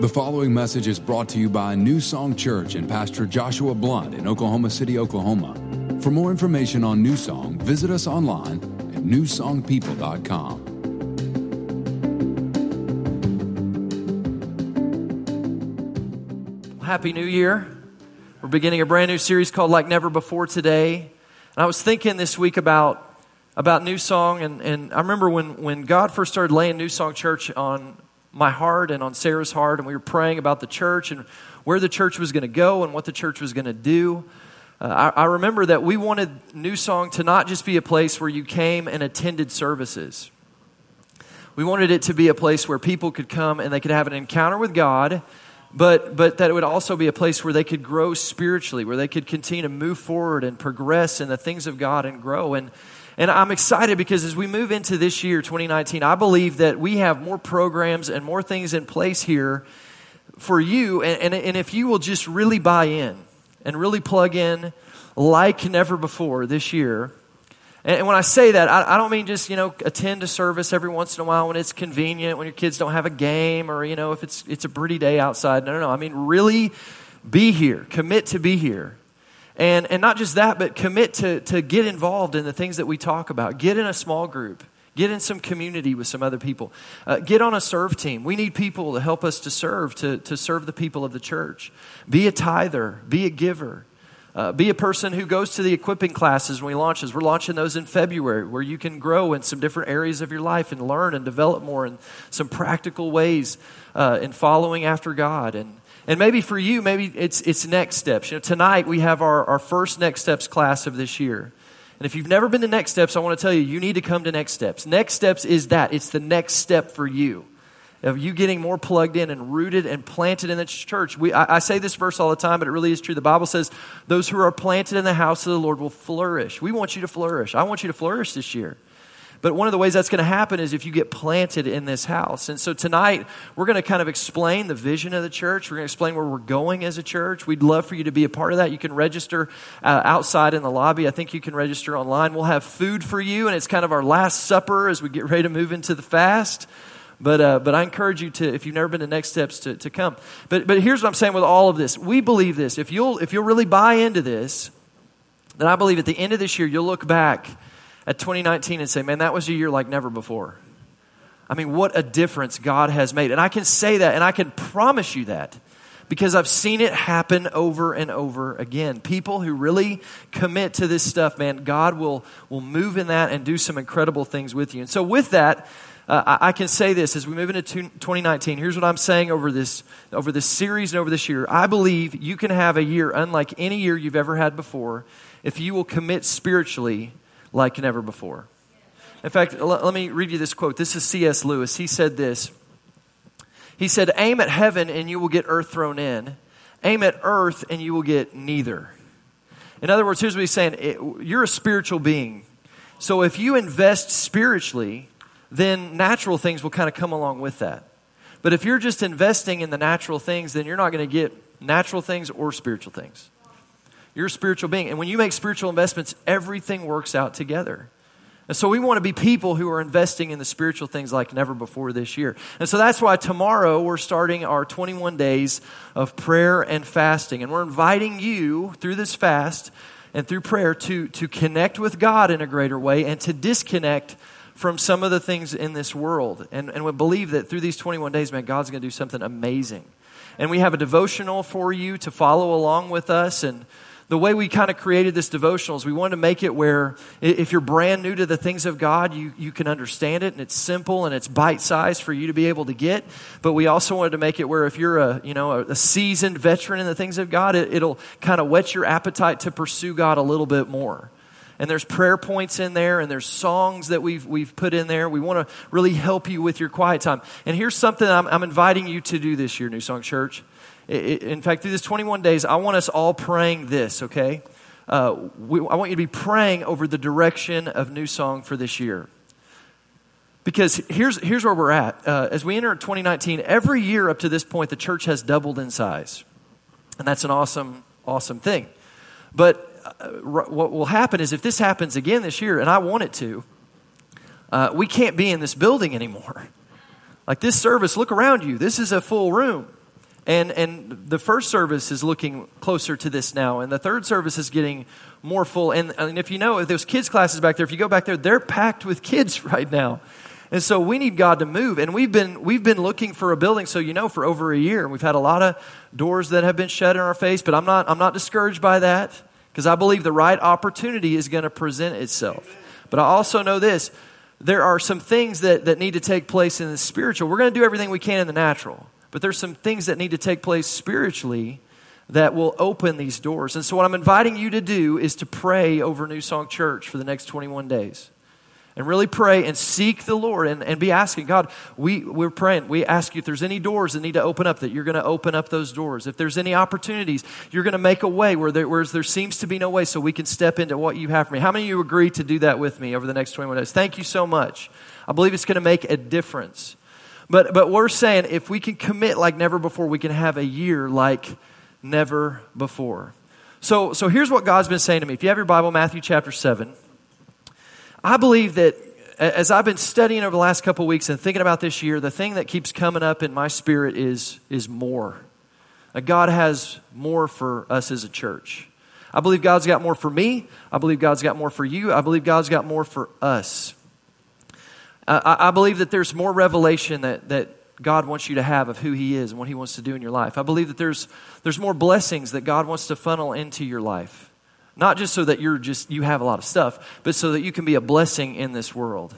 The following message is brought to you by New Song Church and Pastor Joshua Blunt in Oklahoma City, Oklahoma. For more information on New Song, visit us online at newsongpeople.com. Happy New Year. We're beginning a brand new series called Like Never Before today. And I was thinking this week about about New Song, and, and I remember when, when God first started laying New Song Church on my heart and on Sarah's heart, and we were praying about the church and where the church was going to go and what the church was going to do. Uh, I, I, remember that we wanted New Song to not just be a place where you came and attended services. We wanted it to be a place where people could come and they could have an encounter with God, but, but that it would also be a place where they could grow spiritually, where they could continue to move forward and progress in the things of God and grow. And, and I'm excited because as we move into this year, 2019, I believe that we have more programs and more things in place here for you. And, and, and if you will just really buy in and really plug in like never before this year, and when I say that, I, don't mean just, you know, attend a service every once in a while when it's convenient, when your kids don't have a game, or, you know, if it's, it's a pretty day outside. No, no, no. I mean, really be here. Commit to be here. And, and not just that, but commit to, to get involved in the things that we talk about. Get in a small group. Get in some community with some other people. Uh, get on a serve team. We need people to help us to serve, to, to serve the people of the church. Be a tither. Be a giver. Uh, be a person who goes to the equipping classes when we launch As We're launching those in February where you can grow in some different areas of your life and learn and develop more in some practical ways uh, in following after God. And, and maybe for you, maybe it's, it's next steps. You know, tonight we have our, our first next steps class of this year. And if you've never been to Next Steps, I want to tell you, you need to come to Next Steps. Next Steps is that. It's the next step for you. Of you getting more plugged in and rooted and planted in the church. We, I, I say this verse all the time, but it really is true. The Bible says, Those who are planted in the house of the Lord will flourish. We want you to flourish. I want you to flourish this year. But one of the ways that's going to happen is if you get planted in this house. And so tonight, we're going to kind of explain the vision of the church. We're going to explain where we're going as a church. We'd love for you to be a part of that. You can register uh, outside in the lobby. I think you can register online. We'll have food for you, and it's kind of our last supper as we get ready to move into the fast. But, uh, but I encourage you to, if you've never been to Next Steps, to, to come. But, but here's what I'm saying with all of this. We believe this. If you'll, if you'll really buy into this, then I believe at the end of this year, you'll look back at 2019 and say, man, that was a year like never before. I mean, what a difference God has made. And I can say that and I can promise you that because I've seen it happen over and over again. People who really commit to this stuff, man, God will, will move in that and do some incredible things with you. And so, with that, uh, I, I, can say this as we move into 2019. Here's what I'm saying over this, over this series and over this year. I believe you can have a year unlike any year you've ever had before if you will commit spiritually like never before. In fact, l- let me read you this quote. This is C.S. Lewis. He said this He said, Aim at heaven and you will get earth thrown in, aim at earth and you will get neither. In other words, here's what he's saying you're a spiritual being. So if you invest spiritually, then natural things will kind of come along with that. But if you're just investing in the natural things, then you're not going to get natural things or spiritual things. You're a spiritual being. And when you make spiritual investments, everything works out together. And so we want to be people who are investing in the spiritual things like never before this year. And so that's why tomorrow we're starting our 21 days of prayer and fasting. And we're inviting you through this fast and through prayer to, to connect with God in a greater way and to disconnect from some of the things in this world. And, and we believe that through these 21 days, man, God's going to do something amazing. And we have a devotional for you to follow along with us. And the way we kind of created this devotional is we wanted to make it where if you're brand new to the things of God, you, you can understand it and it's simple and it's bite sized for you to be able to get. But we also wanted to make it where if you're a, you know, a, seasoned veteran in the things of God, it, it'll kind of whet your appetite to pursue God a little bit more. And there's prayer points in there and there's songs that we've, we've put in there. We want to really help you with your quiet time. And here's something I'm, I'm inviting you to do this year new song church in fact, through this 21 days, I want us all praying this, okay? Uh, we, I want you to be praying over the direction of New Song for this year. Because here's, here's where we're at. Uh, as we enter 2019, every year up to this point, the church has doubled in size. And that's an awesome, awesome thing. But uh, what will happen is if this happens again this year, and I want it to, uh, we can't be in this building anymore. Like this service, look around you. This is a full room. And, and the first service is looking closer to this now, and the third service is getting more full. And, and if you know, if those kids' classes back there, if you go back there, they're packed with kids right now. And so we need God to move. And we've been, we've been looking for a building, so you know, for over a year. We've had a lot of doors that have been shut in our face, but I'm not, I'm not discouraged by that because I believe the right opportunity is going to present itself. But I also know this there are some things that, that need to take place in the spiritual. We're going to do everything we can in the natural, but there's some things that need to take place spiritually that will open these doors. And so, what I'm inviting you to do is to pray over New Song Church for the next 21 days and really pray and seek the Lord and, and be asking God, we, we're praying. We ask you if there's any doors that need to open up, that you're going to open up those doors. If there's any opportunities, you're going to make a way where there, where there seems to be no way so we can step into what you have for me. How many of you agree to do that with me over the next 21 days? Thank you so much. I believe it's going to make a difference. But, but we're saying if we can commit like never before, we can have a year like never before. So, so here's what God's been saying to me. If you have your Bible, Matthew chapter 7. I believe that as I've been studying over the last couple weeks and thinking about this year, the thing that keeps coming up in my spirit is, is more. God has more for us as a church. I believe God's got more for me. I believe God's got more for you. I believe God's got more for us. I, I believe that there's more revelation that, that God wants you to have of who He is and what He wants to do in your life. I believe that there's, there's more blessings that God wants to funnel into your life. Not just so that you're just you have a lot of stuff, but so that you can be a blessing in this world.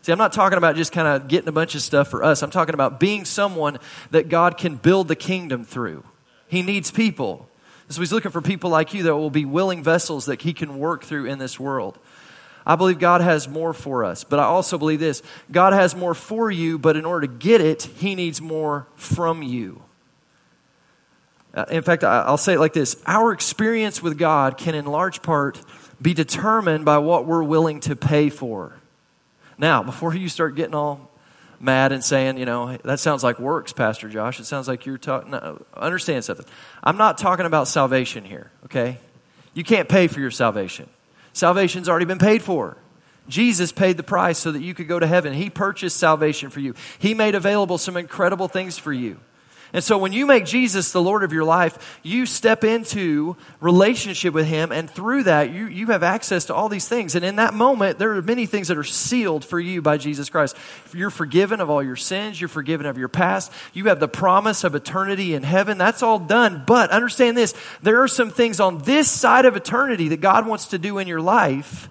See, I'm not talking about just kind of getting a bunch of stuff for us. I'm talking about being someone that God can build the kingdom through. He needs people. So he's looking for people like you that will be willing vessels that he can work through in this world. I believe God has more for us, but I also believe this God has more for you, but in order to get it, he needs more from you. Uh, in fact, I'll say it like this Our experience with God can, in large part, be determined by what we're willing to pay for. Now, before you start getting all mad and saying, you know, that sounds like works, Pastor Josh. It sounds like you're talking. No, understand something. I'm not talking about salvation here, okay? You can't pay for your salvation. Salvation's already been paid for. Jesus paid the price so that you could go to heaven. He purchased salvation for you, He made available some incredible things for you. And so when you make Jesus the Lord of your life, you step into relationship with Him, and through that, you, you have access to all these things. And in that moment, there are many things that are sealed for you by Jesus Christ. You're forgiven of all your sins, you're forgiven of your past, you have the promise of eternity in heaven. That's all done. But understand this there are some things on this side of eternity that God wants to do in your life.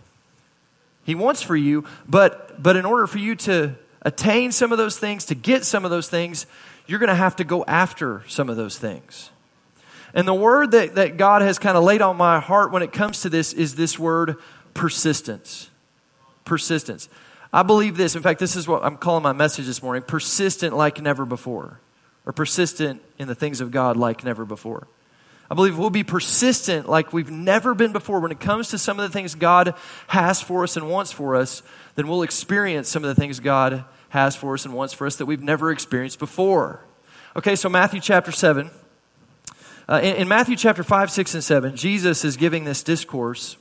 He wants for you, but, but in order for you to attain some of those things, to get some of those things, you're going to have to go after some of those things. And the word that, that God has kind of laid on my heart when it comes to this is this word persistence. Persistence. I believe this. In fact, this is what I'm calling my message this morning persistent like never before, or persistent in the things of God like never before. I believe we'll be persistent like we've never been before when it comes to some of the things God has for us and wants for us, then we'll experience some of the things God has for us and wants for us that we've never experienced before. Okay, so Matthew chapter 7. Uh, in, in Matthew chapter 5, 6, and 7, Jesus is giving this discourse,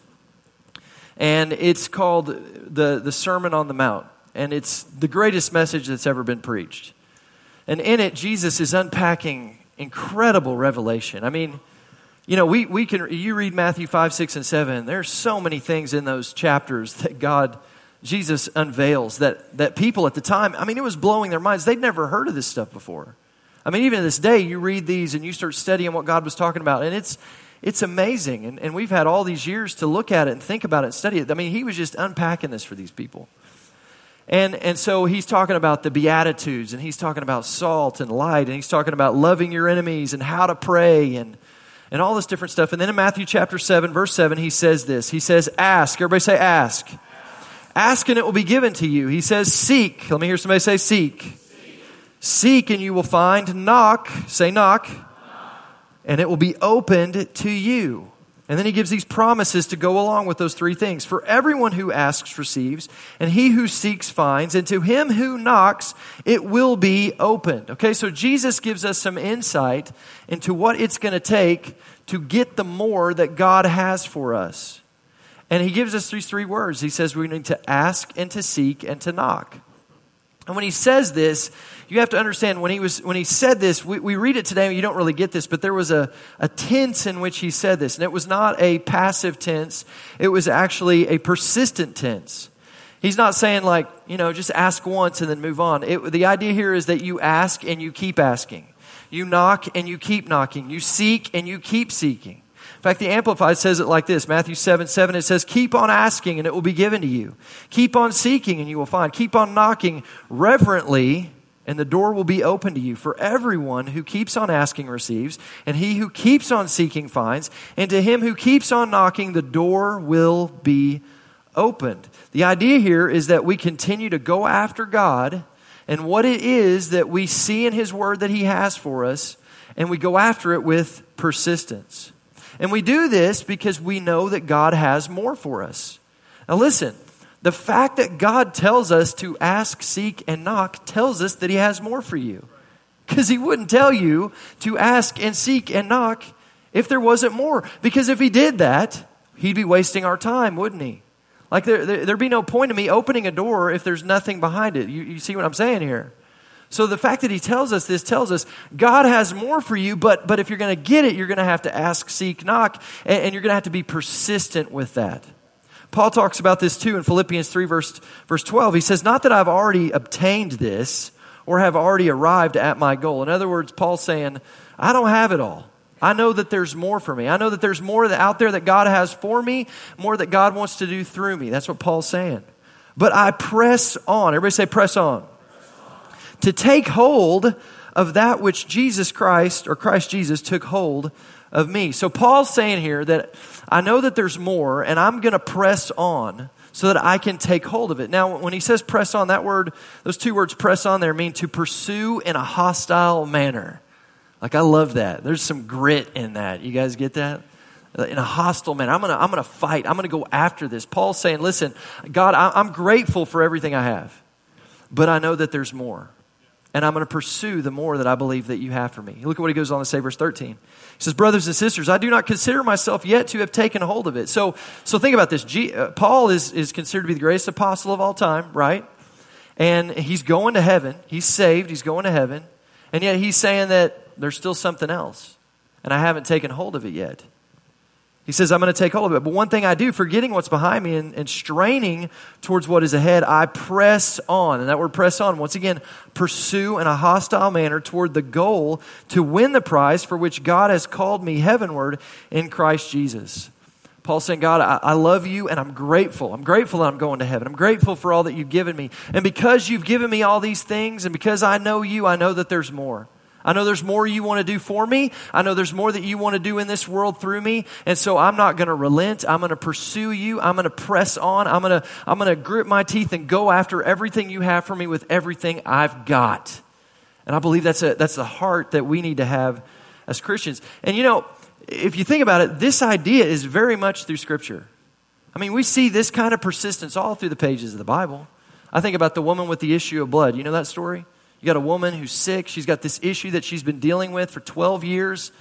and it's called the, the Sermon on the Mount. And it's the greatest message that's ever been preached. And in it, Jesus is unpacking incredible revelation. I mean, you know, we, we can, you read Matthew 5, 6, and 7, there's so many things in those chapters that God Jesus unveils that, that people at the time, I mean, it was blowing their minds. They'd never heard of this stuff before. I mean, even to this day, you read these and you start studying what God was talking about, and it's, it's amazing. And, and we've had all these years to look at it and think about it and study it. I mean, he was just unpacking this for these people. And, and so he's talking about the Beatitudes, and he's talking about salt and light, and he's talking about loving your enemies and how to pray and, and all this different stuff. And then in Matthew chapter 7, verse 7, he says this He says, Ask. Everybody say, Ask. Ask and it will be given to you. He says, Seek. Let me hear somebody say, Seek. Seek, Seek and you will find. Knock. Say, knock. knock. And it will be opened to you. And then he gives these promises to go along with those three things. For everyone who asks receives, and he who seeks finds, and to him who knocks it will be opened. Okay, so Jesus gives us some insight into what it's going to take to get the more that God has for us. And he gives us these three words. He says we need to ask and to seek and to knock. And when he says this, you have to understand when he was when he said this, we, we read it today, you don't really get this, but there was a, a tense in which he said this. And it was not a passive tense, it was actually a persistent tense. He's not saying like, you know, just ask once and then move on. It, the idea here is that you ask and you keep asking. You knock and you keep knocking. You seek and you keep seeking. In fact, the Amplified says it like this Matthew 7 7, it says, Keep on asking and it will be given to you. Keep on seeking and you will find. Keep on knocking reverently and the door will be open to you. For everyone who keeps on asking receives, and he who keeps on seeking finds, and to him who keeps on knocking, the door will be opened. The idea here is that we continue to go after God and what it is that we see in His Word that He has for us, and we go after it with persistence. And we do this because we know that God has more for us. Now, listen, the fact that God tells us to ask, seek, and knock tells us that He has more for you. Because He wouldn't tell you to ask and seek and knock if there wasn't more. Because if He did that, He'd be wasting our time, wouldn't He? Like, there, there, would be no point in me opening a door if there's nothing behind it. You, you see what I'm saying here? So the fact that he tells us this tells us God has more for you, but, but if you're going to get it, you're going to have to ask, seek, knock, and, and you're going to have to be persistent with that. Paul talks about this too in Philippians 3, verse, verse 12. He says, Not that I've already obtained this or have already arrived at my goal. In other words, Paul's saying, I don't have it all. I know that there's more for me. I know that there's more out there that God has for me, more that God wants to do through me. That's what Paul's saying. But I press on. Everybody say, press on. To take hold of that which Jesus Christ or Christ Jesus took hold of me. So Paul's saying here that I know that there's more and I'm going to press on so that I can take hold of it. Now, when he says press on, that word, those two words press on there mean to pursue in a hostile manner. Like, I love that. There's some grit in that. You guys get that? In a hostile manner. I'm going to I'm to fight. I'm going to go after this. Paul's saying, listen, God, I, I'm grateful for everything I have, but I know that there's more. And I'm going to pursue the more that I believe that you have for me. Look at what he goes on to say, verse 13. He says, Brothers and sisters, I do not consider myself yet to have taken hold of it. So, so think about this. G, uh, Paul is, is considered to be the greatest apostle of all time, right? And he's going to heaven. He's saved. He's going to heaven. And yet he's saying that there's still something else, and I haven't taken hold of it yet. He says, I'm going to take hold of it. But one thing I do, forgetting what's behind me and, and, straining towards what is ahead, I press on. And that word press on, once again, pursue in a hostile manner toward the goal to win the prize for which God has called me heavenward in Christ Jesus. Paul's saying, God, I, I love you and I'm grateful. I'm grateful that I'm going to heaven. I'm grateful for all that you've given me. And because you've given me all these things and because I know you, I know that there's more. I know there's more you want to do for me. I know there's more that you want to do in this world through me. And so I'm not going to relent. I'm going to pursue you. I'm going to press on. I'm going to, I'm going to grip my teeth and go after everything you have for me with everything I've got. And I believe that's, a, that's the heart that we need to have as Christians. And you know, if you think about it, this idea is very much through Scripture. I mean, we see this kind of persistence all through the pages of the Bible. I think about the woman with the issue of blood. You know that story? You got a woman who's sick. She's got this issue that she's been dealing with for 12 years.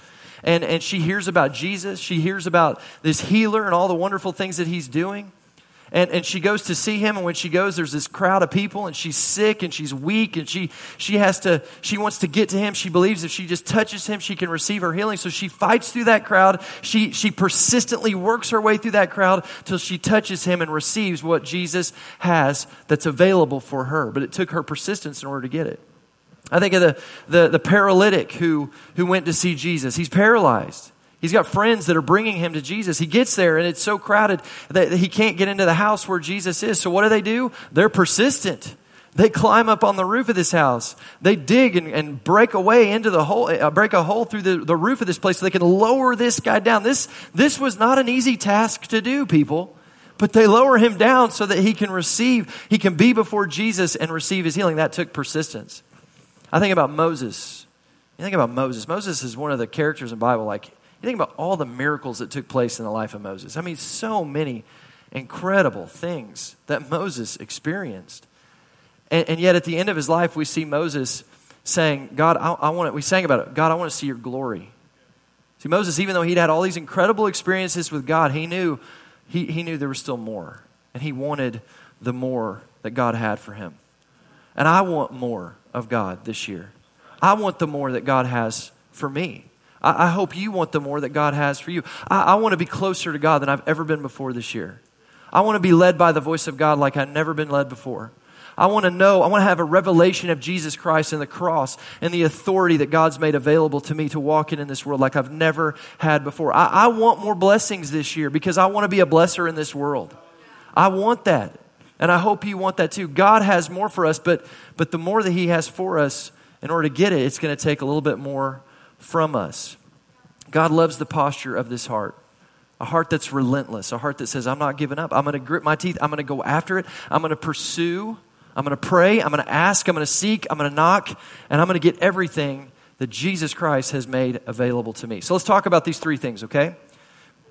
And, and she hears about Jesus. She hears about this healer and all the wonderful things that he's doing. And, and she goes to see him and when she goes there's this crowd of people and she's sick and she's weak and she, she has to she wants to get to him she believes if she just touches him she can receive her healing so she fights through that crowd she, she persistently works her way through that crowd till she touches him and receives what jesus has that's available for her but it took her persistence in order to get it I think of the, the, the paralytic who, who went to see Jesus. He's paralyzed. He's got friends that are bringing him to Jesus. He gets there and it's so crowded that he can't get into the house where Jesus is. So what do they do? They're persistent. They climb up on the roof of this house. They dig and, and break away into the hole, uh, break a hole through the, the roof of this place so they can lower this guy down. This, this was not an easy task to do, people. But they lower him down so that he can receive, he can be before Jesus and receive his healing. That took persistence. I think about Moses. You think about Moses. Moses is one of the characters in the Bible. Like, you think about all the miracles that took place in the life of Moses. I mean, so many incredible things that Moses experienced. And, and yet, at the end of his life, we see Moses saying, God, I, I want to, we sang about it, God, I want to see your glory. See, Moses, even though he'd had all these incredible experiences with God, he knew, he, he knew there was still more. And he wanted the more that God had for him. And I want more of God this year. I want the more that God has for me. I, I hope you want the more that God has for you. I, I want to be closer to God than I've ever been before this year. I want to be led by the voice of God like I've never been led before. I want to know, I want to have a revelation of Jesus Christ and the cross and the authority that God's made available to me to walk in in this world like I've never had before. I, I want more blessings this year because I want to be a blesser in this world. I want that. And I hope you want that too. God has more for us, but, but the more that He has for us, in order to get it, it's going to take a little bit more from us. God loves the posture of this heart. A heart that's relentless, a heart that says, I'm not giving up. I'm going to grit my teeth. I'm going to go after it. I'm going to pursue. I'm going to pray. I'm going to ask. I'm going to seek. I'm going to knock. And I'm going to get everything that Jesus Christ has made available to me. So let's talk about these three things, okay?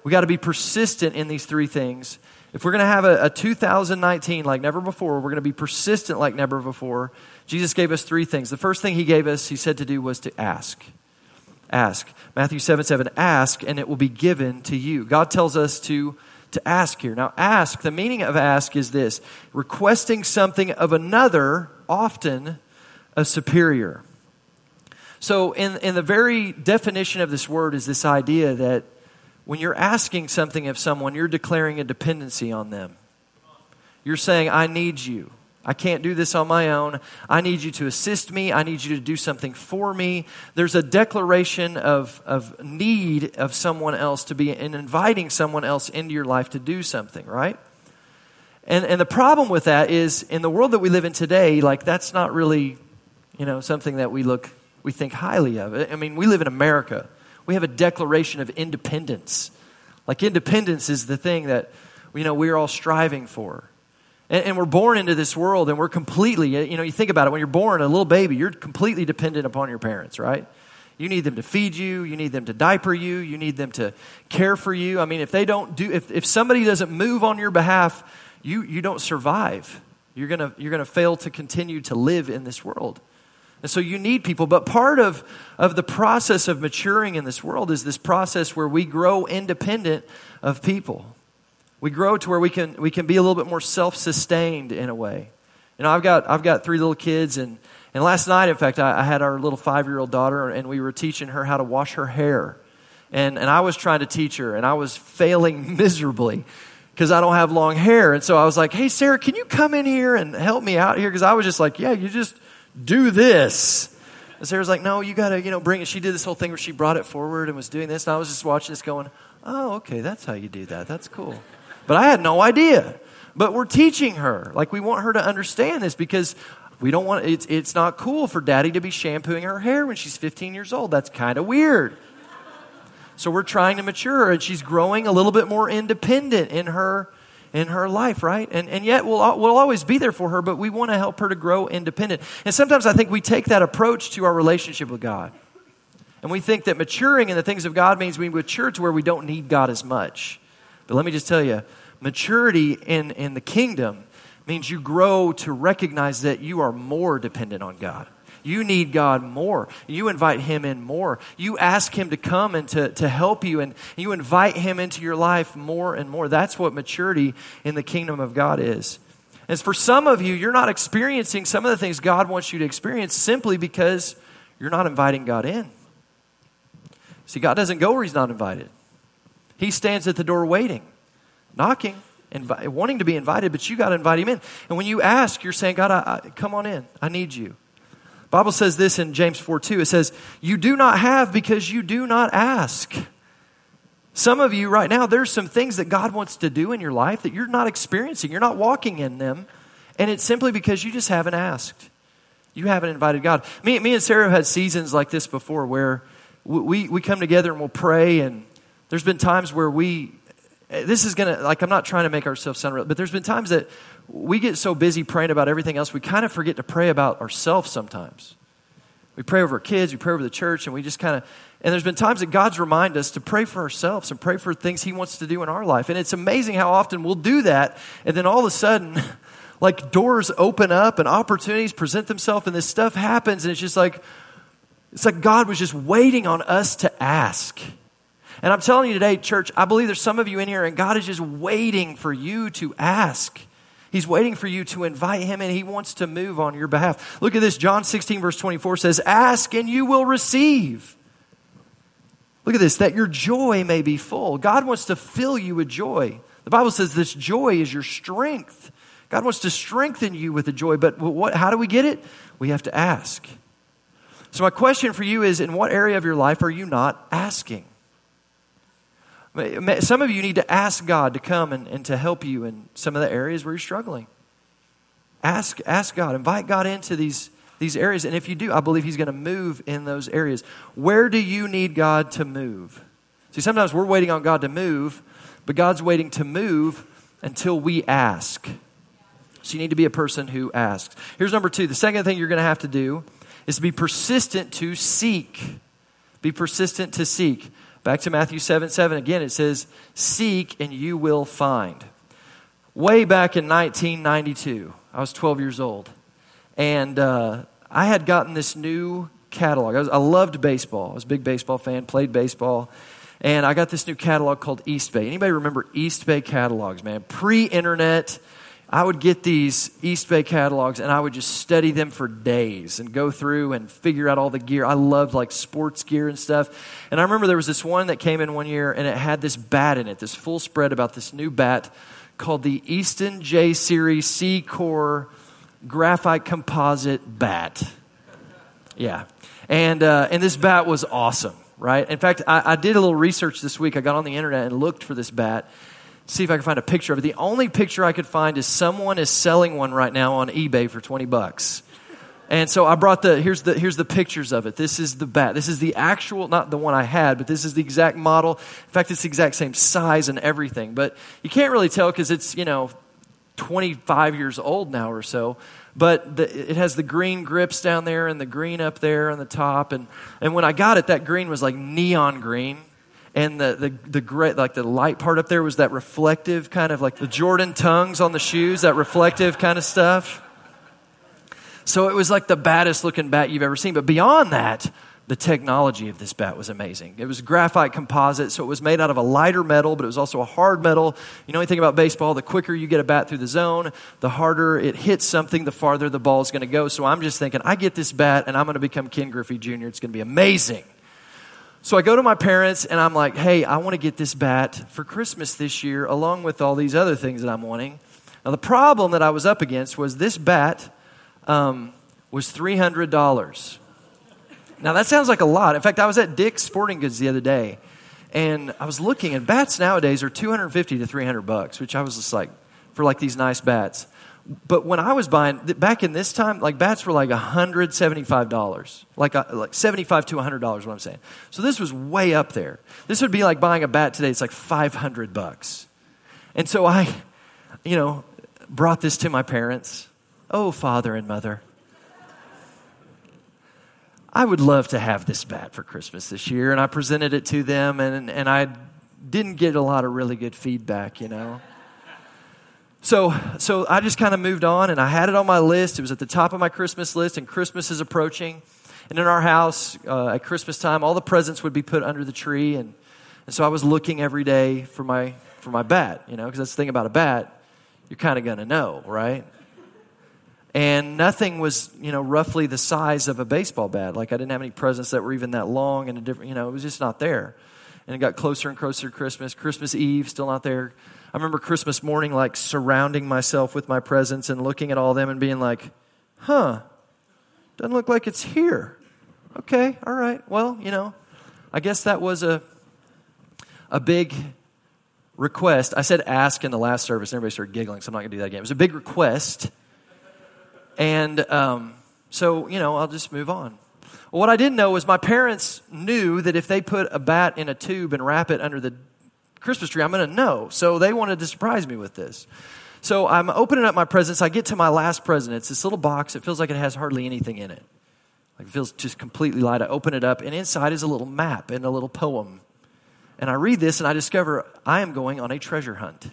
We got to be persistent in these three things if we're going to have a, a 2019 like never before, we're going to be persistent like never before. Jesus gave us three things. The first thing he gave us, he said to do was to ask. Ask. Matthew 7 7, ask and it will be given to you. God tells us to, to ask here. Now, ask, the meaning of ask is this requesting something of another, often a superior. So, in, in the very definition of this word, is this idea that when you're asking something of someone, you're declaring a dependency on them. You're saying, I need you. I can't do this on my own. I need you to assist me. I need you to do something for me. There's a declaration of, of need of someone else to be and inviting someone else into your life to do something, right? And, and the problem with that is in the world that we live in today, like that's not really, you know, something that we look, we think highly of. I mean, we live in America we have a declaration of independence. Like independence is the thing that you know we're all striving for. And, and, we're born into this world and we're completely, you know, you think about it, when you're born, a little baby, you're completely dependent upon your parents, right? You need them to feed you, you need them to diaper you, you need them to care for you. I mean, if they don't do if, if somebody doesn't move on your behalf, you you don't survive. You're gonna you're gonna fail to continue to live in this world. And so you need people. But part of, of the process of maturing in this world is this process where we grow independent of people. We grow to where we can, we can be a little bit more self sustained in a way. You know, I've got, I've got three little kids, and, and last night, in fact, I, I had our little five year old daughter, and we were teaching her how to wash her hair. And, and I was trying to teach her, and I was failing miserably because I don't have long hair. And so I was like, hey, Sarah, can you come in here and help me out here? Because I was just like, yeah, you just do this. And Sarah's like, no, you got to, you know, bring it. She did this whole thing where she brought it forward and was doing this. And I was just watching this going, oh, okay, that's how you do that. That's cool. But I had no idea. But we're teaching her. Like, we want her to understand this because we don't want, it's, it's not cool for daddy to be shampooing her hair when she's 15 years old. That's kind of weird. So we're trying to mature her, and she's growing a little bit more independent in her in her life, right? And, and yet we'll, we'll always be there for her, but we want to help her to grow independent. And sometimes I think we take that approach to our relationship with God. And we think that maturing in the things of God means we mature to where we don't need God as much. But let me just tell you, maturity in, in the kingdom means you grow to recognize that you are more dependent on God. You need God more. You invite Him in more. You ask Him to come and to, to help you, and you invite Him into your life more and more. That's what maturity in the kingdom of God is. As for some of you, you're not experiencing some of the things God wants you to experience simply because you're not inviting God in. See, God doesn't go where He's not invited, He stands at the door waiting, knocking. Invi- wanting to be invited, but you got to invite him in. And when you ask, you're saying, God, I, I, come on in. I need you. Bible says this in James 4 2. It says, You do not have because you do not ask. Some of you right now, there's some things that God wants to do in your life that you're not experiencing. You're not walking in them. And it's simply because you just haven't asked. You haven't invited God. Me, me and Sarah have had seasons like this before where we, we come together and we'll pray. And there's been times where we, this is going to, like, I'm not trying to make ourselves sound real, but there's been times that we get so busy praying about everything else, we kind of forget to pray about ourselves sometimes. We pray over our kids, we pray over the church, and we just kind of, and there's been times that God's remind us to pray for ourselves and pray for things He wants to do in our life. And it's amazing how often we'll do that, and then all of a sudden, like doors open up and opportunities present themselves, and this stuff happens, and it's just like, it's like God was just waiting on us to ask. And I'm telling you today, church, I believe there's some of you in here, and God is just waiting for you to ask. He's waiting for you to invite him and he wants to move on your behalf. Look at this. John 16, verse 24 says, Ask and you will receive. Look at this, that your joy may be full. God wants to fill you with joy. The Bible says this joy is your strength. God wants to strengthen you with the joy, but what, how do we get it? We have to ask. So, my question for you is in what area of your life are you not asking? Some of you need to ask God to come and, and to help you in some of the areas where you're struggling. Ask, ask God, invite God into these, these areas. And if you do, I believe He's going to move in those areas. Where do you need God to move? See, sometimes we're waiting on God to move, but God's waiting to move until we ask. So you need to be a person who asks. Here's number two. The second thing you're going to have to do is to be persistent to seek. Be persistent to seek. Back to Matthew 7 7 again, it says, Seek and you will find. Way back in 1992, I was 12 years old, and uh, I had gotten this new catalog. I, was, I loved baseball. I was a big baseball fan, played baseball. And I got this new catalog called Eastbay. Anybody remember Eastbay catalogs, man? Pre internet, I would get these Eastbay catalogs and I would just study them for days and go through and figure out all the gear. I loved like sports gear and stuff. And I remember there was this one that came in one year and it had this bat in it, this full spread about this new bat called the Easton J Series C Core Graphite Composite Bat. Yeah. And, uh, and this bat was awesome, right? In fact, I, I did a little research this week. I got on the internet and looked for this bat see if I can find a picture of it. The only picture I could find is someone is selling one right now on eBay for 20 bucks. And so I brought the here's the here's the pictures of it. This is the bat. This is the actual not the one I had, but this is the exact model. In fact, it's the exact same size and everything. But you can't really tell cuz it's, you know, 25 years old now or so. But the, it has the green grips down there and the green up there on the top. And, and when I got it, that green was like neon green and the, the, the great like the light part up there was that reflective kind of like the jordan tongues on the shoes that reflective kind of stuff. So it was like the baddest looking bat you've ever seen. But beyond that the technology of this bat was amazing. It was graphite composite so it was made out of a lighter metal but it was also a hard metal. You know anything about baseball the quicker you get a bat through the zone the harder it hits something the farther the ball is going to go. So i'm just thinking i get this bat and i'm going to become ken griffey jr it's going to be amazing so I go to my parents and I'm like, hey, I want to get this bat for Christmas this year, along with all these other things that I'm wanting. Now, the problem that I was up against was this bat um, was $300. Now, that sounds like a lot. In fact, I was at Dick's Sporting Goods the other day, and I was looking, and bats nowadays are 250 to 300 bucks, which I was just like, for like these nice bats. But when I was buying, back in this time, like bats were like $175, like, a, like 75 to $100, what I'm saying. So this was way up there. This would be like buying a bat today, it's like 500 bucks. And so I, you know, brought this to my parents. Oh, father and mother. I would love to have this bat for Christmas this year. And I presented it to them, and, and I didn't get a lot of really good feedback, you know. So, so I just kind of moved on and I had it on my list. It was at the top of my Christmas list, and Christmas is approaching. And in our house, uh, at Christmas time, all the presents would be put under the tree. And, and so I was looking every day for my, for my bat, you know, because that's the thing about a bat, you're kind of going to know, right? And nothing was, you know, roughly the size of a baseball bat. Like I didn't have any presents that were even that long and a different, you know, it was just not there. And it got closer and closer to Christmas. Christmas Eve, still not there. I remember Christmas morning, like surrounding myself with my presents and looking at all them and being like, huh, doesn't look like it's here. Okay, all right. Well, you know, I guess that was a, a big request. I said ask in the last service, and everybody started giggling, so I'm not going to do that again. It was a big request. And um, so, you know, I'll just move on. What I didn't know was my parents knew that if they put a bat in a tube and wrap it under the Christmas tree, I'm going to know. So they wanted to surprise me with this. So I'm opening up my presents. I get to my last present. It's this little box. It feels like it has hardly anything in it. Like it feels just completely light. I open it up, and inside is a little map and a little poem. And I read this, and I discover I am going on a treasure hunt.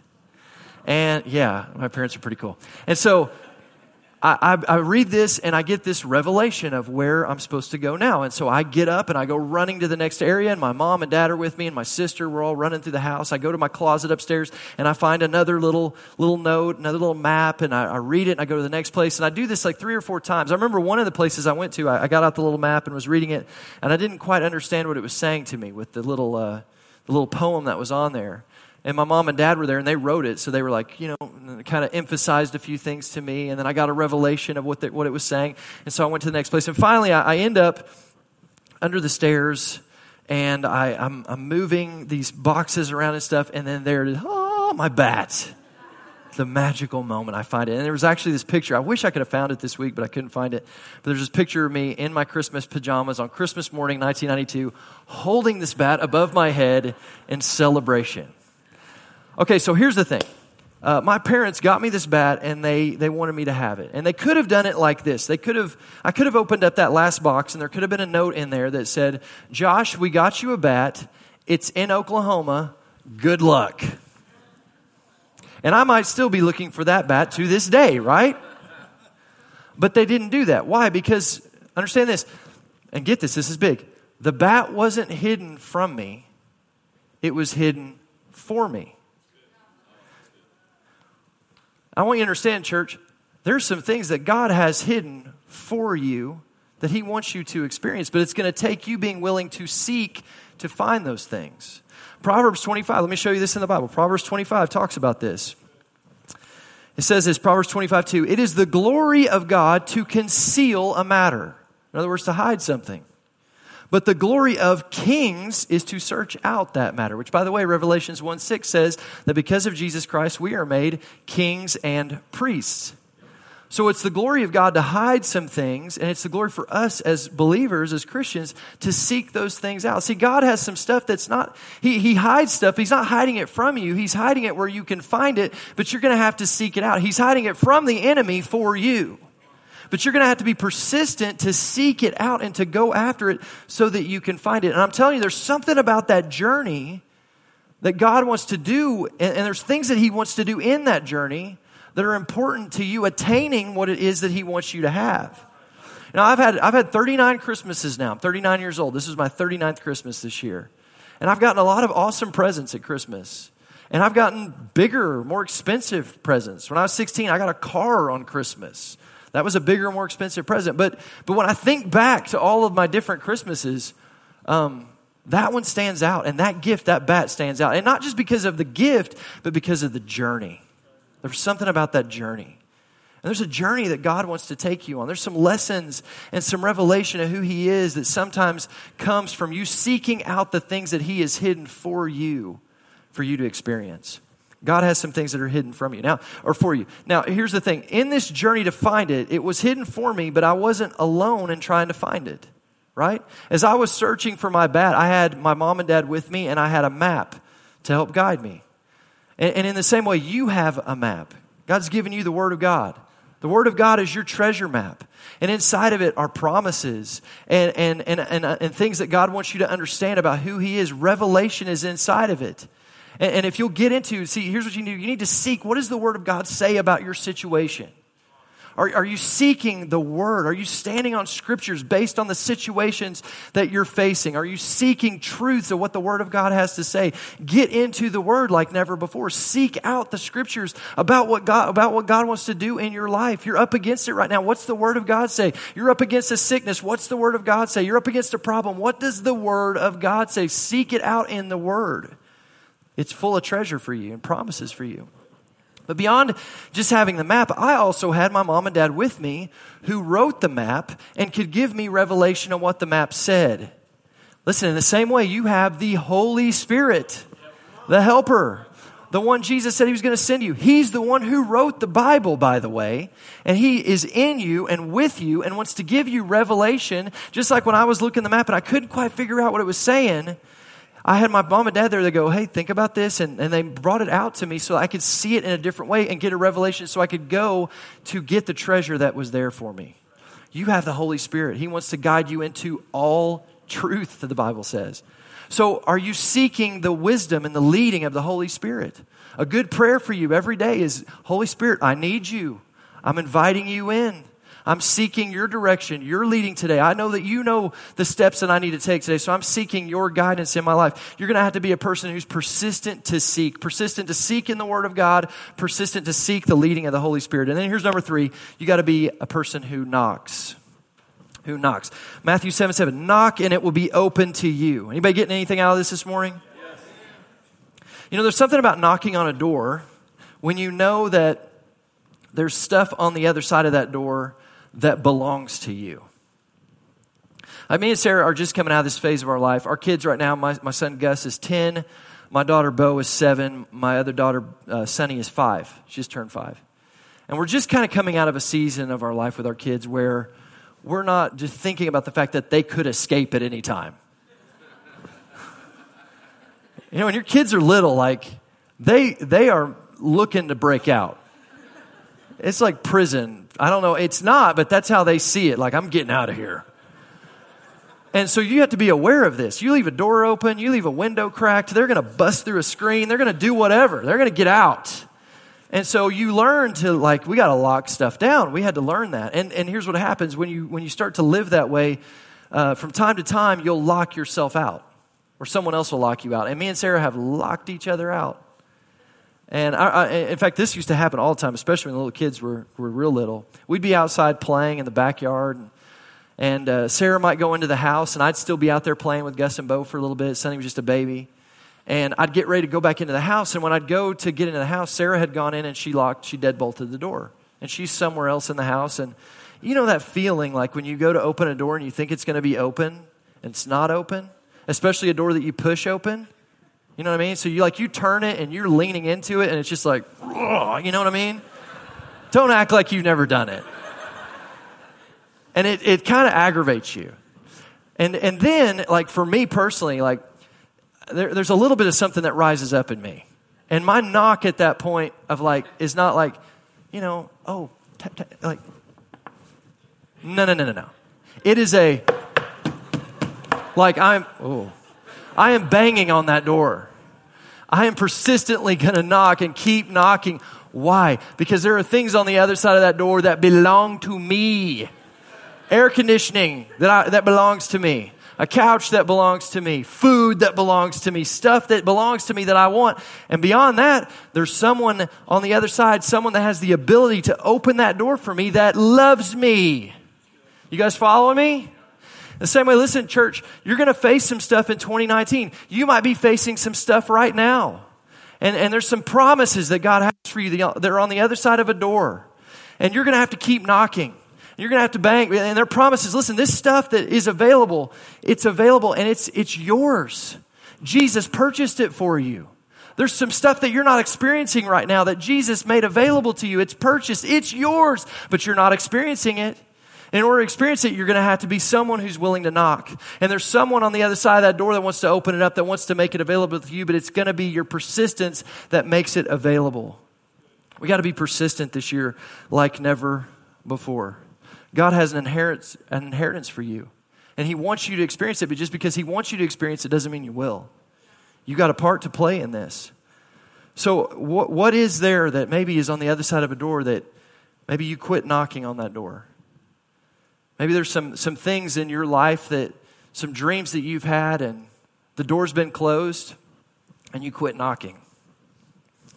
And yeah, my parents are pretty cool. And so I, I, read this and I get this revelation of where I'm supposed to go now. And so I get up and I go running to the next area, and my mom and dad are with me, and my sister, we're all running through the house. I go to my closet upstairs and I find another little, little note, another little map, and I, I read it and I go to the next place. And I do this like three or four times. I remember one of the places I went to, I, I got out the little map and was reading it, and I didn't quite understand what it was saying to me with the little, uh, the little poem that was on there and my mom and dad were there and they wrote it so they were like you know kind of emphasized a few things to me and then i got a revelation of what, the, what it was saying and so i went to the next place and finally i, I end up under the stairs and I, I'm, I'm moving these boxes around and stuff and then there it is oh my bat the magical moment I find it. And there was actually this picture. I wish I could have found it this week, but I couldn't find it. But there's this picture of me in my Christmas pajamas on Christmas morning, 1992, holding this bat above my head in celebration. Okay, so here's the thing. Uh, my parents got me this bat and they, they wanted me to have it. And they could have done it like this. They could have, I could have opened up that last box and there could have been a note in there that said, Josh, we got you a bat. It's in Oklahoma. Good luck. And I might still be looking for that bat to this day, right? But they didn't do that. Why? Because, understand this, and get this, this is big. The bat wasn't hidden from me, it was hidden for me. I want you to understand, church, there's some things that God has hidden for you that He wants you to experience, but it's going to take you being willing to seek to find those things. Proverbs 25, let me show you this in the Bible. Proverbs 25 talks about this. It says this, Proverbs 25, 2. It is the glory of God to conceal a matter. In other words, to hide something. But the glory of kings is to search out that matter, which, by the way, Revelations 1 6 says that because of Jesus Christ, we are made kings and priests. So it's the glory of God to hide some things, and it's the glory for us as believers, as Christians, to seek those things out. See, God has some stuff that's not, He, he hides stuff. He's not hiding it from you, He's hiding it where you can find it, but you're going to have to seek it out. He's hiding it from the enemy for you. But you're going to have to be persistent to seek it out and to go after it so that you can find it. And I'm telling you, there's something about that journey that God wants to do, and, and there's things that He wants to do in that journey that are important to you attaining what it is that He wants you to have. Now, I've had, I've had 39 Christmases now. I'm 39 years old. This is my 39th Christmas this year. And I've gotten a lot of awesome presents at Christmas. And I've gotten bigger, more expensive presents. When I was 16, I got a car on Christmas. That was a bigger, more expensive present. But, but when I think back to all of my different Christmases, um, that one stands out. And that gift, that bat stands out. And not just because of the gift, but because of the journey. There's something about that journey. And there's a journey that God wants to take you on. There's some lessons and some revelation of who He is that sometimes comes from you seeking out the things that He has hidden for you, for you to experience. God has some things that are hidden from you now, or for you. Now, here's the thing. In this journey to find it, it was hidden for me, but I wasn't alone in trying to find it, right? As I was searching for my bat, I had my mom and dad with me, and I had a map to help guide me. And, and in the same way, you have a map. God's given you the Word of God. The Word of God is your treasure map. And inside of it are promises and, and, and, and, uh, and things that God wants you to understand about who He is. Revelation is inside of it. And, and if you'll get into, see, here's what you need. You need to seek what does the Word of God say about your situation? Are, are you seeking the Word? Are you standing on Scriptures based on the situations that you're facing? Are you seeking truths of what the Word of God has to say? Get into the Word like never before. Seek out the Scriptures about what God, about what God wants to do in your life. You're up against it right now. What's the Word of God say? You're up against a sickness. What's the Word of God say? You're up against a problem. What does the Word of God say? Seek it out in the Word. It's full of treasure for you and promises for you. But beyond just having the map, I also had my mom and dad with me who wrote the map and could give me revelation on what the map said. Listen, in the same way, you have the Holy Spirit, the helper, the one Jesus said he was going to send you. He's the one who wrote the Bible, by the way, and he is in you and with you and wants to give you revelation. Just like when I was looking the map and I couldn't quite figure out what it was saying, I had my mom and dad there. They go, hey, think about this. And, and they brought it out to me so I could see it in a different way and get a revelation so I could go to get the treasure that was there for me. You have the Holy Spirit. He wants to guide you into all truth, the Bible says. So, are you seeking the wisdom and the leading of the Holy Spirit? A good prayer for you every day is Holy Spirit, I need you. I'm inviting you in. I'm seeking your direction. You're leading today. I know that you know the steps that I need to take today, so I'm seeking your guidance in my life. You're going to have to be a person who's persistent to seek, persistent to seek in the Word of God, persistent to seek the leading of the Holy Spirit. And then here's number three you got to be a person who knocks. Who knocks? Matthew 7 7. Knock and it will be open to you. Anybody getting anything out of this this morning? Yes. You know, there's something about knocking on a door when you know that there's stuff on the other side of that door that belongs to you. Uh, me and Sarah are just coming out of this phase of our life. Our kids right now, my, my son Gus is 10, my daughter Bo is 7, my other daughter uh, Sunny is 5. She's turned 5. And we're just kind of coming out of a season of our life with our kids where we're not just thinking about the fact that they could escape at any time. you know, when your kids are little, like, they, they are looking to break out. It's like prison. I don't know. It's not, but that's how they see it. Like, I'm getting out of here. And so you have to be aware of this. You leave a door open, you leave a window cracked, they're going to bust through a screen, they're going to do whatever. They're going to get out. And so you learn to like we got to lock stuff down. We had to learn that. And and here's what happens when you when you start to live that way. Uh, from time to time, you'll lock yourself out, or someone else will lock you out. And me and Sarah have locked each other out. And I, I, in fact, this used to happen all the time, especially when the little kids were, were real little. We'd be outside playing in the backyard, and, and uh, Sarah might go into the house, and I'd still be out there playing with Gus and Bo for a little bit. Sunny was just a baby. And I'd get ready to go back into the house, and when I'd go to get into the house, Sarah had gone in and she locked, she deadbolted the door. And she's somewhere else in the house. And you know that feeling like when you go to open a door and you think it's going to be open, and it's not open, especially a door that you push open? You know what I mean? So you like you turn it and you're leaning into it and it's just like, you know what I mean? Don't act like you've never done it. And it, it kind of aggravates you. And and then, like for me personally, like there, there's a little bit of something that rises up in me. And my knock at that point of like is not like, you know, oh, tap, tap, like, no, no, no, no, no. It is a, like I'm, oh, I am banging on that door. I am persistently going to knock and keep knocking. Why? Because there are things on the other side of that door that belong to me. Air conditioning that, I, that belongs to me. A couch that belongs to me. Food that belongs to me. Stuff that belongs to me that I want. And beyond that, there's someone on the other side, someone that has the ability to open that door for me that loves me. You guys following me? The same way, listen, church, you're going to face some stuff in 2019. You might be facing some stuff right now. And, and there's some promises that God has for you that are on the other side of a door. And you're going to have to keep knocking. You're going to have to bang. And their promises, listen, this stuff that is available, it's available and it's, it's yours. Jesus purchased it for you. There's some stuff that you're not experiencing right now that Jesus made available to you. It's purchased, it's yours, but you're not experiencing it. In order to experience it, you're going to have to be someone who's willing to knock. And there's someone on the other side of that door that wants to open it up, that wants to make it available to you, but it's going to be your persistence that makes it available. We got to be persistent this year like never before. God has an inheritance, an inheritance for you. And He wants you to experience it, but just because He wants you to experience it doesn't mean you will. You got a part to play in this. So, what, what is there that maybe is on the other side of a door that maybe you quit knocking on that door? Maybe there's some, some things in your life that, some dreams that you've had, and the door's been closed, and you quit knocking.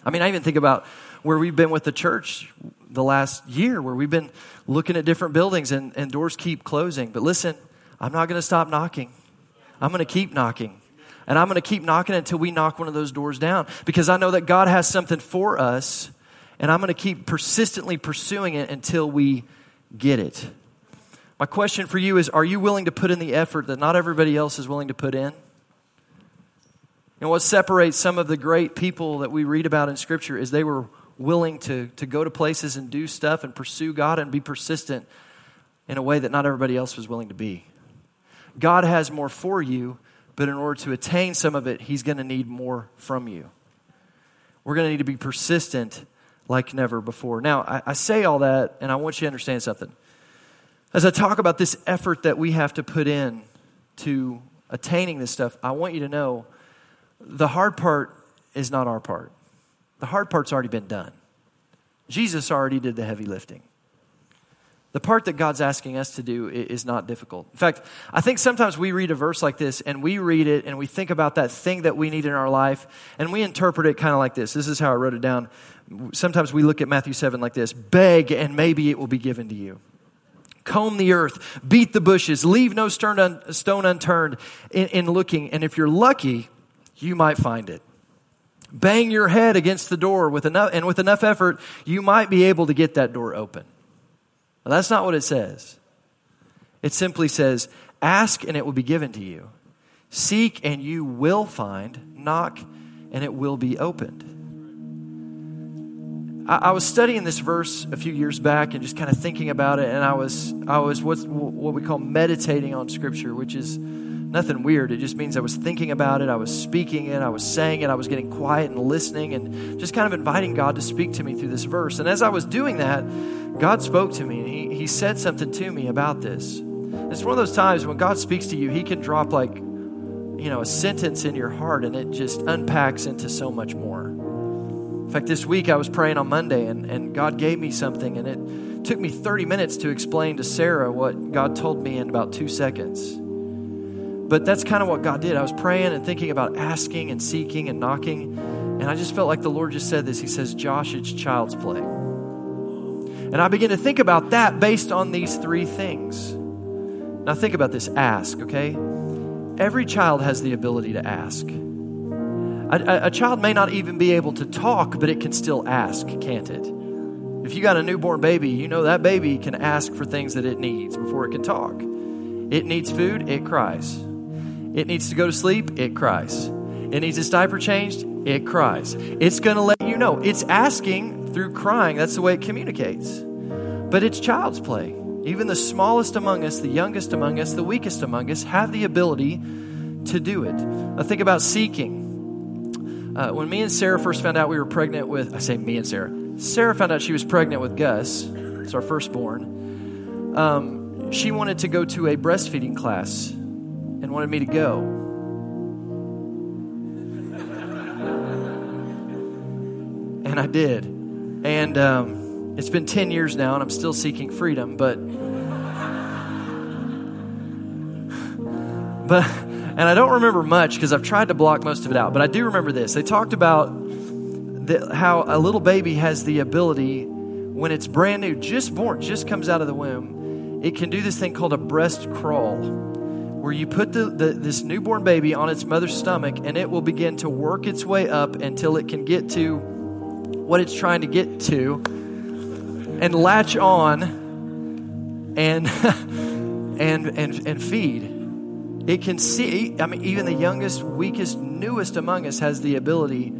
I mean, I even think about where we've been with the church the last year, where we've been looking at different buildings and, and doors keep closing. But listen, I'm not going to stop knocking. I'm going to keep knocking. And I'm going to keep knocking until we knock one of those doors down because I know that God has something for us, and I'm going to keep persistently pursuing it until we get it. My question for you is Are you willing to put in the effort that not everybody else is willing to put in? And what separates some of the great people that we read about in Scripture is they were willing to, to go to places and do stuff and pursue God and be persistent in a way that not everybody else was willing to be. God has more for you, but in order to attain some of it, He's going to need more from you. We're going to need to be persistent like never before. Now, I, I say all that, and I want you to understand something. As I talk about this effort that we have to put in to attaining this stuff, I want you to know the hard part is not our part. The hard part's already been done. Jesus already did the heavy lifting. The part that God's asking us to do is not difficult. In fact, I think sometimes we read a verse like this and we read it and we think about that thing that we need in our life and we interpret it kind of like this. This is how I wrote it down. Sometimes we look at Matthew 7 like this beg and maybe it will be given to you. Comb the earth, beat the bushes, leave no stone unturned in, in looking. And if you're lucky, you might find it. Bang your head against the door with enough, and with enough effort, you might be able to get that door open. That's not what it says. It simply says, Ask and it will be given to you. Seek and you will find. Knock and it will be opened. I, I was studying this verse a few years back and just kind of thinking about it, and I was, I was what we call meditating on Scripture, which is nothing weird. It just means I was thinking about it, I was speaking it, I was saying it, I was getting quiet and listening, and just kind of inviting God to speak to me through this verse. And as I was doing that, God spoke to me and he, he said something to me about this. It's one of those times when God speaks to you, He can drop like, you know, a sentence in your heart and it just unpacks into so much more. In fact, this week I was praying on Monday and, and God gave me something and it took me 30 minutes to explain to Sarah what God told me in about two seconds. But that's kind of what God did. I was praying and thinking about asking and seeking and knocking. And I just felt like the Lord just said this. He says, Josh, it's child's play. And I began to think about that based on these three things. Now, think about this ask, okay? Every child has the ability to ask. A, a, a, child may not even be able to talk, but it can still ask, can't it? If you got a newborn baby, you know that baby can ask for things that it needs before it can talk. It needs food, it cries. It needs to go to sleep, it cries. It needs its diaper changed, it cries. It's going to let you know. It's asking through crying. That's the way it communicates. But it's child's play. Even the smallest among us, the youngest among us, the weakest among us have the ability to do it. Think about seeking. Uh, when me and Sarah first found out we were pregnant with, I say me and Sarah, Sarah found out she was pregnant with Gus, it's our firstborn. Um, she wanted to go to a breastfeeding class and wanted me to go. And I did. And um, it's been 10 years now, and I'm still seeking freedom, but. but and I don't remember much because I've tried to block most of it out, but I do remember this. They talked about the, how a little baby has the ability, when it's brand new, just born, just comes out of the womb, it can do this thing called a breast crawl, where you put the, the, this newborn baby on its mother's stomach and it will begin to work its way up until it can get to what it's trying to get to and latch on and and and and feed. It can see, I mean, even the youngest, weakest, newest among us has the ability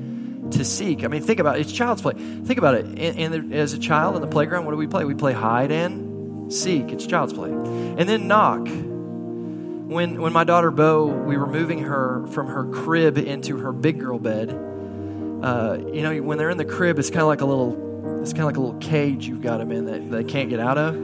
to seek. I mean, think about it. It's child's play. Think about it. The, as a child in the playground, what do we play? We play hide and seek. It's child's play. And then knock. When, when my daughter Bo, we were moving her from her crib into her big girl bed, uh, you know, when they're in the crib, it's kind of like a little, it's kind of like a little cage you've got them in that they can't get out of.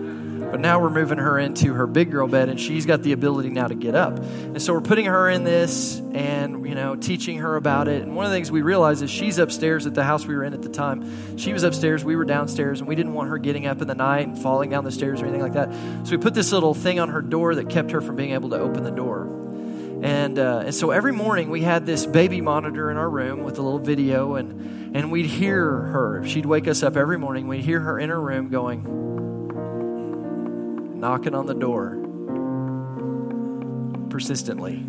But now we're moving her into her big girl bed, and she's got the ability now to get up. And so we're putting her in this and, you know, teaching her about it. And one of the things we realized is she's upstairs at the house we were in at the time. She was upstairs, we were downstairs, and we didn't want her getting up in the night and falling down the stairs or anything like that. So we put this little thing on her door that kept her from being able to open the door. And, uh, and so every morning we had this baby monitor in our room with a little video, and, and we'd hear her. If she'd wake us up every morning. We'd hear her in her room going, knocking on the door persistently.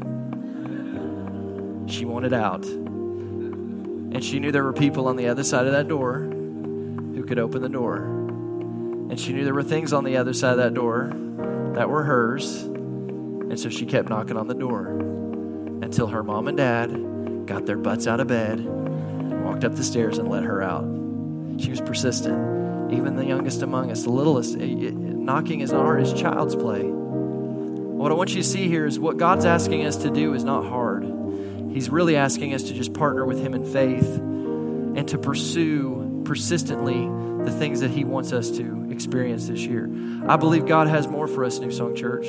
She wanted out. And she knew there were people on the other side of that door who could open the door. And she knew there were things on the other side of that door that were hers and so she kept knocking on the door until her mom and dad got their butts out of bed, walked up the stairs, and let her out. She was persistent. Even the youngest among us, the littlest, it, it, knocking is hard, it's child's play. What I want you to see here is what God's asking us to do is not hard. He's really asking us to just partner with Him in faith and to pursue persistently the things that He wants us to experience this year. I believe God has more for us, New Song Church.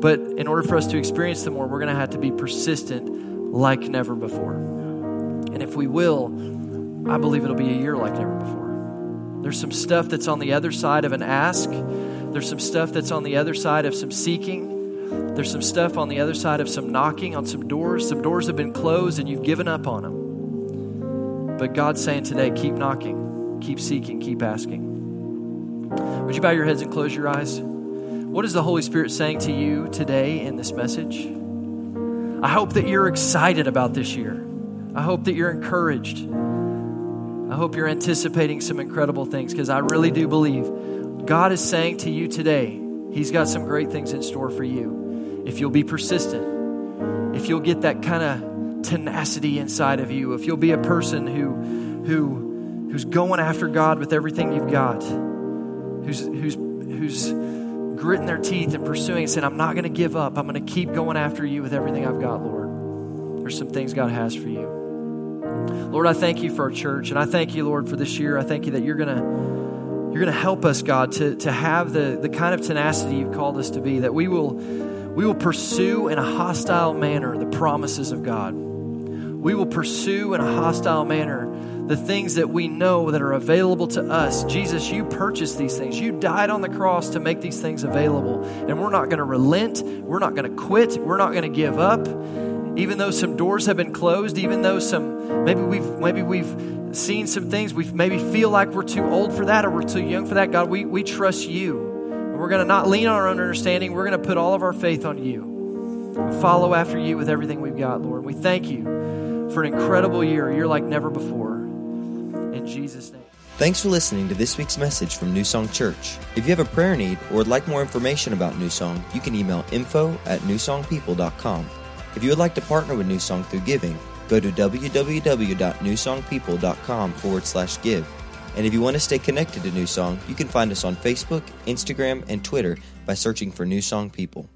But in order for us to experience them more, we're going to have to be persistent like never before. And if we will, I believe it'll be a year like never before. There's some stuff that's on the other side of an ask There's some stuff that's on the other side of some seeking. There's some stuff on the other side of some knocking on some doors. Some doors have been closed and you've given up on them. But God's saying today, keep knocking, keep seeking, keep asking. Would you bow your heads and close your eyes? What is the Holy Spirit saying to you today in this message? I hope that you're excited about this year. I hope that you're encouraged. I hope you're anticipating some incredible things because I really do believe God is saying to you today, He's got some great things in store for you. If you'll be persistent, if you'll get that kind of tenacity inside of you, if you'll be a person who, who, who's going after God with everything you've got, who's, who's, who's gritting their teeth and pursuing and saying, I'm not going to give up. I'm going to keep going after you with everything I've got, Lord. There's some things God has for you. Lord, I thank you for our church, and I thank you, Lord, for this year. I thank you that you're going to you're going to help us, God, to, to have the, the kind of tenacity you've called us to be, that we will, we will pursue in a hostile manner the promises of God. We will pursue in a hostile manner the things that we know that are available to us. Jesus, you purchased these things. You died on the cross to make these things available. And we're not going to relent. We're not going to quit. We're not going to give up. Even though some doors have been closed, even though some maybe we've maybe we've seen some things, we maybe feel like we're too old for that or we're too young for that. God, we, we trust you. And we're going to not lean on our own understanding. We're going to put all of our faith on you. And follow after you with everything we've got, Lord. We thank you for an incredible year. You're like never before. In Jesus' name. Thanks for listening to this week's message from New Song Church. If you have a prayer need or would like more information about New Song, you can email info at newsongpeople.com. If you would like to partner with New Song through giving, go to www.newsongpeople.com forward slash give. And if you want to stay connected to New Song, you can find us on Facebook, Instagram, and Twitter by searching for New Song People.